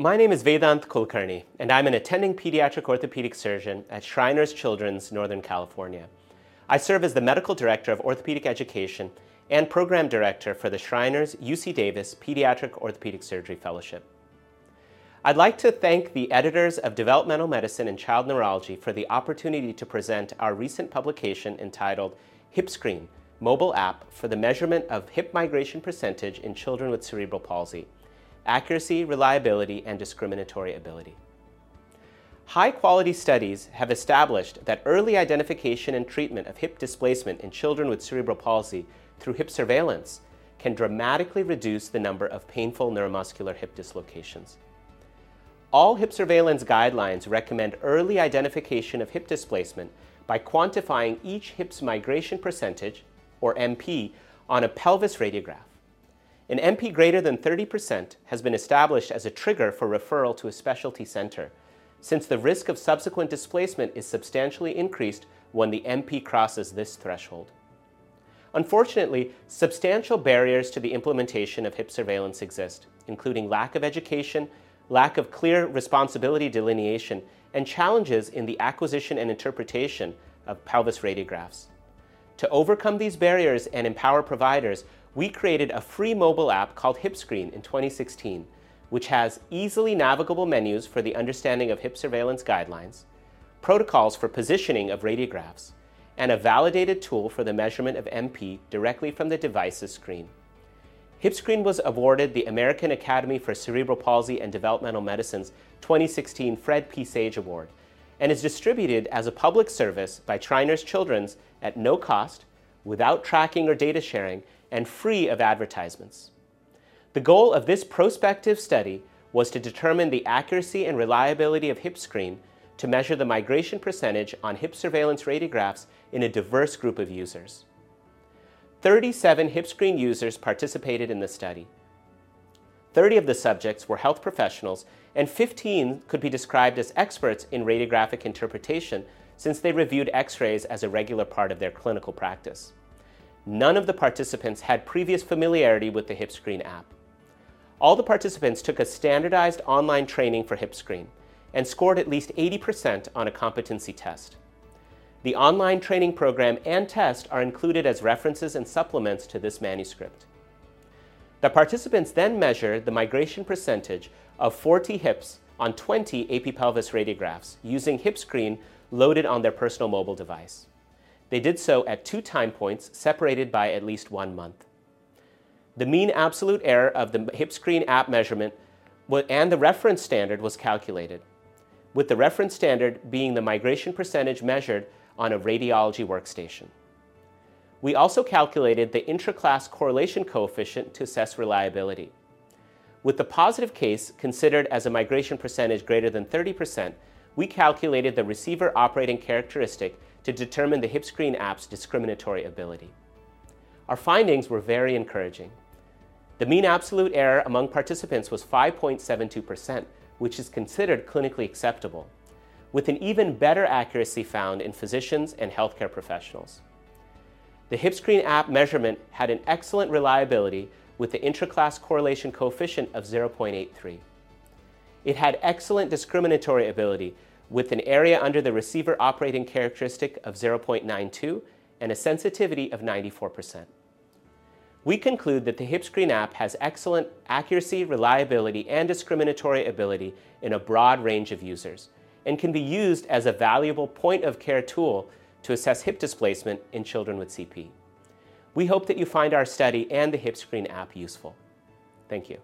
My name is Vedant Kulkarni, and I'm an attending pediatric orthopedic surgeon at Shriners Children's, Northern California. I serve as the medical director of orthopedic education and program director for the Shriners UC Davis Pediatric Orthopedic Surgery Fellowship. I'd like to thank the editors of Developmental Medicine and Child Neurology for the opportunity to present our recent publication entitled HipScreen, mobile app for the measurement of hip migration percentage in children with cerebral palsy, accuracy, reliability, and discriminatory ability. High quality studies have established that early identification and treatment of hip displacement in children with cerebral palsy through hip surveillance can dramatically reduce the number of painful neuromuscular hip dislocations. All hip surveillance guidelines recommend early identification of hip displacement by quantifying each hip's migration percentage, or MP, on a pelvis radiograph. An MP greater than 30% has been established as a trigger for referral to a specialty center, since the risk of subsequent displacement is substantially increased when the MP crosses this threshold. Unfortunately, substantial barriers to the implementation of hip surveillance exist, including lack of education, lack of clear responsibility delineation, and challenges in the acquisition and interpretation of pelvis radiographs. To overcome these barriers and empower providers, we created a free mobile app called HipScreen in 2016, which has easily navigable menus for the understanding of hip surveillance guidelines, protocols for positioning of radiographs, and a validated tool for the measurement of MP directly from the device's screen. HipScreen was awarded the American Academy for Cerebral Palsy and Developmental Medicine's 2016 Fred P. Sage Award and is distributed as a public service by Shriners Children's at no cost, without tracking or data sharing, and free of advertisements. The goal of this prospective study was to determine the accuracy and reliability of HipScreen to measure the migration percentage on hip surveillance radiographs in a diverse group of users. 37 HipScreen users participated in the study. 30 of the subjects were health professionals, and 15 could be described as experts in radiographic interpretation since they reviewed x rays as a regular part of their clinical practice. None of the participants had previous familiarity with the HipScreen app. All the participants took a standardized online training for HipScreen and scored at least 80% on a competency test. The online training program and test are included as references and supplements to this manuscript. The participants then measured the migration percentage of 40 hips on 20 AP pelvis radiographs using HipScreen loaded on their personal mobile device. They did so at two time points separated by at least one month. The mean absolute error of the HipScreen app measurement and the reference standard was calculated, with the reference standard being the migration percentage measured on a radiology workstation. We also calculated the intra-class correlation coefficient to assess reliability. With the positive case considered as a migration percentage greater than 30%, we calculated the receiver operating characteristic to determine the HipScreen app's discriminatory ability. Our findings were very encouraging. The mean absolute error among participants was 5.72%, which is considered clinically acceptable with an even better accuracy found in physicians and healthcare professionals. The HipScreen app measurement had an excellent reliability with the intraclass correlation coefficient of 0.83. It had excellent discriminatory ability with an area under the receiver operating characteristic of 0.92 and a sensitivity of 94%. We conclude that the HipScreen app has excellent accuracy, reliability, and discriminatory ability in a broad range of users and can be used as a valuable point of care tool to assess hip displacement in children with CP. We hope that you find our study and the HipScreen app useful. Thank you.